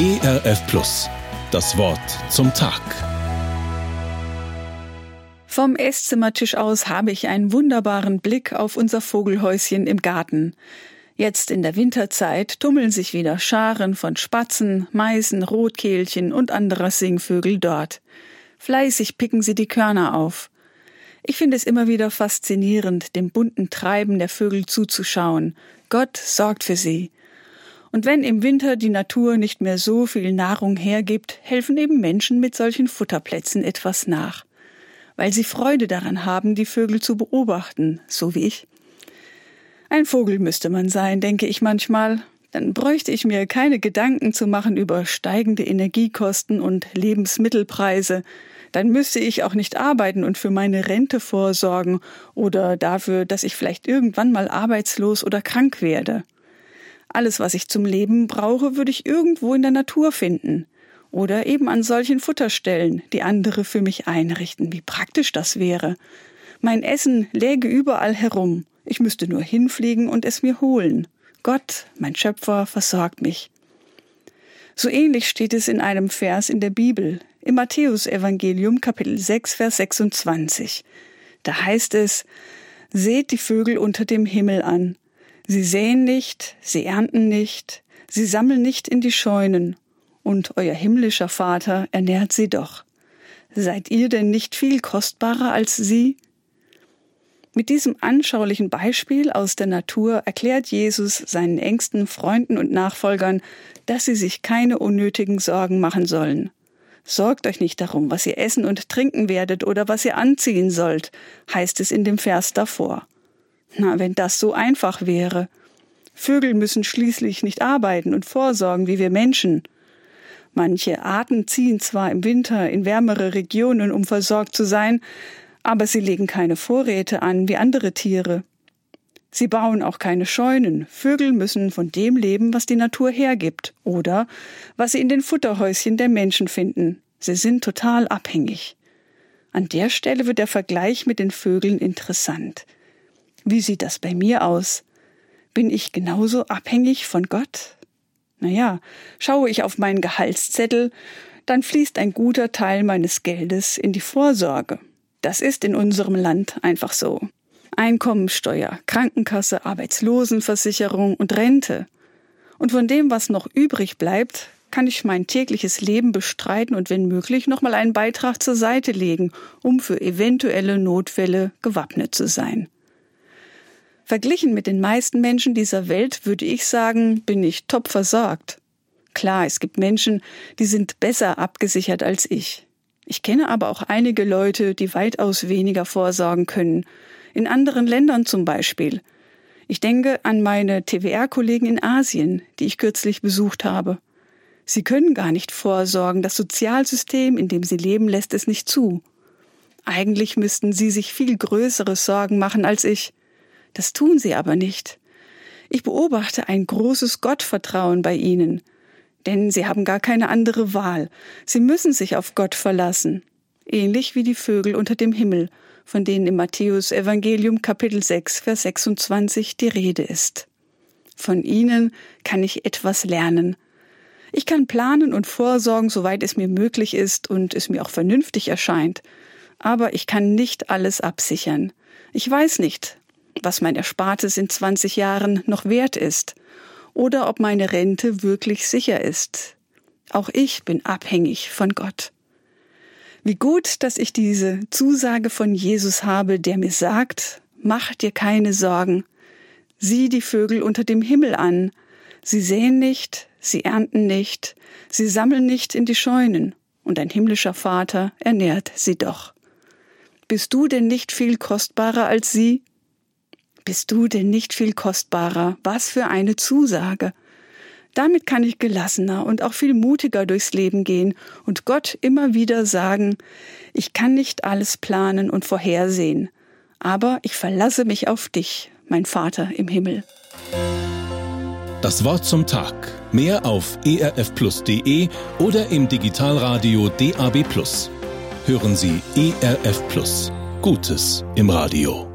ERF Plus. Das Wort zum Tag. Vom Esszimmertisch aus habe ich einen wunderbaren Blick auf unser Vogelhäuschen im Garten. Jetzt in der Winterzeit tummeln sich wieder Scharen von Spatzen, Meisen, Rotkehlchen und anderer Singvögel dort. Fleißig picken sie die Körner auf. Ich finde es immer wieder faszinierend, dem bunten Treiben der Vögel zuzuschauen. Gott sorgt für sie. Und wenn im Winter die Natur nicht mehr so viel Nahrung hergibt, helfen eben Menschen mit solchen Futterplätzen etwas nach. Weil sie Freude daran haben, die Vögel zu beobachten, so wie ich. Ein Vogel müsste man sein, denke ich manchmal. Dann bräuchte ich mir keine Gedanken zu machen über steigende Energiekosten und Lebensmittelpreise, dann müsste ich auch nicht arbeiten und für meine Rente vorsorgen oder dafür, dass ich vielleicht irgendwann mal arbeitslos oder krank werde. Alles, was ich zum Leben brauche, würde ich irgendwo in der Natur finden oder eben an solchen Futterstellen, die andere für mich einrichten. Wie praktisch das wäre. Mein Essen läge überall herum. Ich müsste nur hinfliegen und es mir holen. Gott, mein Schöpfer, versorgt mich. So ähnlich steht es in einem Vers in der Bibel, im Matthäusevangelium Kapitel 6, Vers 26. Da heißt es, Seht die Vögel unter dem Himmel an. Sie säen nicht, sie ernten nicht, sie sammeln nicht in die Scheunen, und euer himmlischer Vater ernährt sie doch. Seid ihr denn nicht viel kostbarer als sie? Mit diesem anschaulichen Beispiel aus der Natur erklärt Jesus seinen engsten Freunden und Nachfolgern, dass sie sich keine unnötigen Sorgen machen sollen. Sorgt euch nicht darum, was ihr essen und trinken werdet oder was ihr anziehen sollt, heißt es in dem Vers davor. Na, wenn das so einfach wäre. Vögel müssen schließlich nicht arbeiten und vorsorgen wie wir Menschen. Manche Arten ziehen zwar im Winter in wärmere Regionen, um versorgt zu sein, aber sie legen keine Vorräte an wie andere Tiere. Sie bauen auch keine Scheunen. Vögel müssen von dem leben, was die Natur hergibt oder was sie in den Futterhäuschen der Menschen finden. Sie sind total abhängig. An der Stelle wird der Vergleich mit den Vögeln interessant. Wie sieht das bei mir aus? Bin ich genauso abhängig von Gott? Naja, schaue ich auf meinen Gehaltszettel, dann fließt ein guter Teil meines Geldes in die Vorsorge. Das ist in unserem Land einfach so. Einkommensteuer, Krankenkasse, Arbeitslosenversicherung und Rente. Und von dem, was noch übrig bleibt, kann ich mein tägliches Leben bestreiten und wenn möglich nochmal einen Beitrag zur Seite legen, um für eventuelle Notfälle gewappnet zu sein. Verglichen mit den meisten Menschen dieser Welt würde ich sagen, bin ich top versorgt. Klar, es gibt Menschen, die sind besser abgesichert als ich. Ich kenne aber auch einige Leute, die weitaus weniger vorsorgen können, in anderen Ländern zum Beispiel. Ich denke an meine TWR-Kollegen in Asien, die ich kürzlich besucht habe. Sie können gar nicht vorsorgen, das Sozialsystem, in dem sie leben, lässt es nicht zu. Eigentlich müssten sie sich viel größere Sorgen machen als ich. Das tun sie aber nicht. Ich beobachte ein großes Gottvertrauen bei ihnen, denn sie haben gar keine andere Wahl. Sie müssen sich auf Gott verlassen, ähnlich wie die Vögel unter dem Himmel, von denen im Matthäus Evangelium Kapitel 6, Vers 26 die Rede ist. Von ihnen kann ich etwas lernen. Ich kann planen und vorsorgen, soweit es mir möglich ist und es mir auch vernünftig erscheint. Aber ich kann nicht alles absichern. Ich weiß nicht, was mein Erspartes in 20 Jahren noch wert ist oder ob meine Rente wirklich sicher ist. Auch ich bin abhängig von Gott. Wie gut, dass ich diese Zusage von Jesus habe, der mir sagt, mach dir keine Sorgen. Sieh die Vögel unter dem Himmel an. Sie säen nicht, sie ernten nicht, sie sammeln nicht in die Scheunen, und ein himmlischer Vater ernährt sie doch. Bist du denn nicht viel kostbarer als sie? Bist du denn nicht viel kostbarer? Was für eine Zusage. Damit kann ich gelassener und auch viel mutiger durchs Leben gehen und Gott immer wieder sagen, ich kann nicht alles planen und vorhersehen, aber ich verlasse mich auf dich, mein Vater im Himmel. Das Wort zum Tag. Mehr auf erfplus.de oder im Digitalradio DAB. Hören Sie ERF Plus. Gutes im Radio.